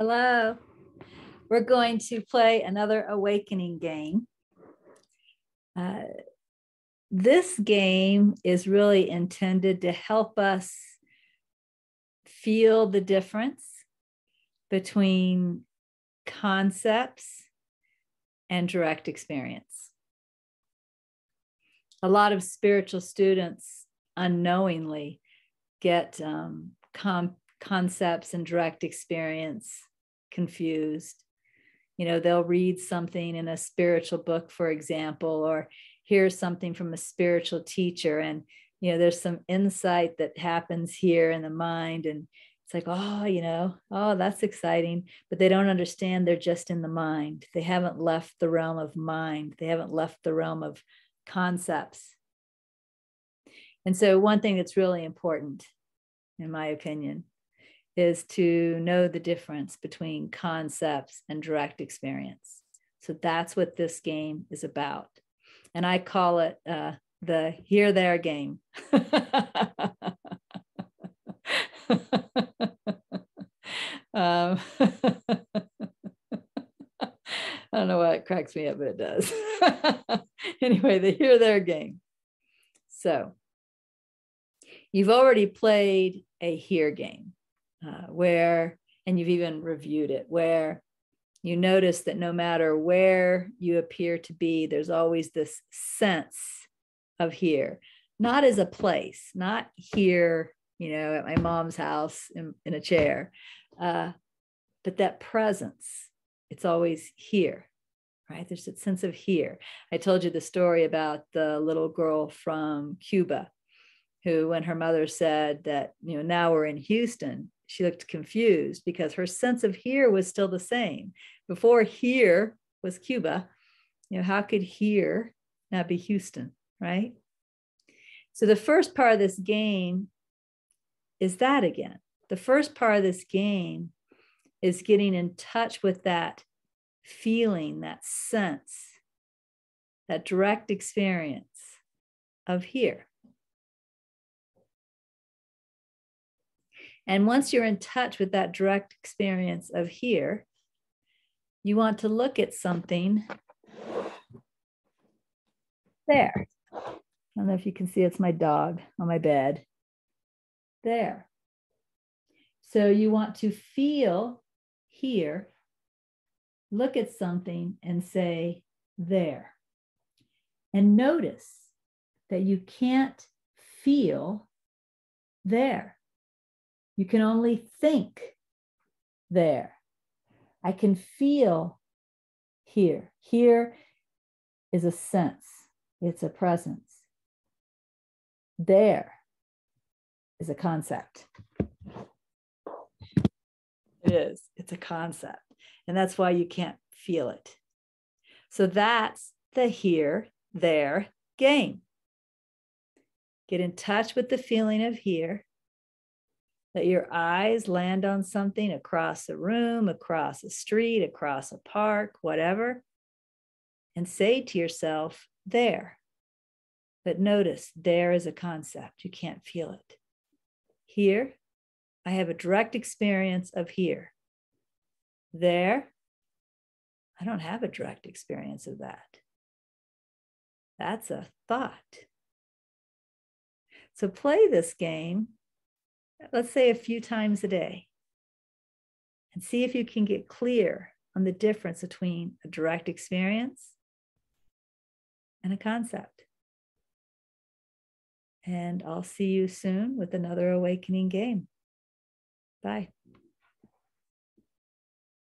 Hello. We're going to play another awakening game. Uh, this game is really intended to help us feel the difference between concepts and direct experience. A lot of spiritual students unknowingly get um, com- concepts and direct experience confused. You know, they'll read something in a spiritual book, for example, or hear something from a spiritual teacher, and you know, there's some insight that happens here in the mind, and it's like, oh, you know, oh, that's exciting. But they don't understand they're just in the mind. They haven't left the realm of mind, they haven't left the realm of concepts. And so, one thing that's really important, in my opinion, is to know the difference between concepts and direct experience. So that's what this game is about. And I call it uh, the here there game. um, I don't know why it cracks me up, but it does. anyway, the here there game. So you've already played a here game uh, where, and you've even reviewed it, where you notice that no matter where you appear to be, there's always this sense of here, not as a place, not here, you know, at my mom's house in, in a chair, uh, but that presence, it's always here, right? There's that sense of here. I told you the story about the little girl from Cuba who, when her mother said that, you know, now we're in Houston, she looked confused because her sense of here was still the same. Before here was Cuba, you know, how could here not be Houston, right? So the first part of this game is that again. The first part of this game is getting in touch with that feeling, that sense, that direct experience of here. And once you're in touch with that direct experience of here, you want to look at something there. I don't know if you can see it's my dog on my bed. There. So you want to feel here, look at something and say, there. And notice that you can't feel there. You can only think there. I can feel here. Here is a sense, it's a presence. There is a concept. It is, it's a concept. And that's why you can't feel it. So that's the here, there game. Get in touch with the feeling of here let your eyes land on something across a room, across a street, across a park, whatever, and say to yourself, there. But notice there is a concept. You can't feel it. Here, I have a direct experience of here. There, I don't have a direct experience of that. That's a thought. So play this game let's say a few times a day, and see if you can get clear on the difference between a direct experience and a concept. And I'll see you soon with another awakening game. Bye.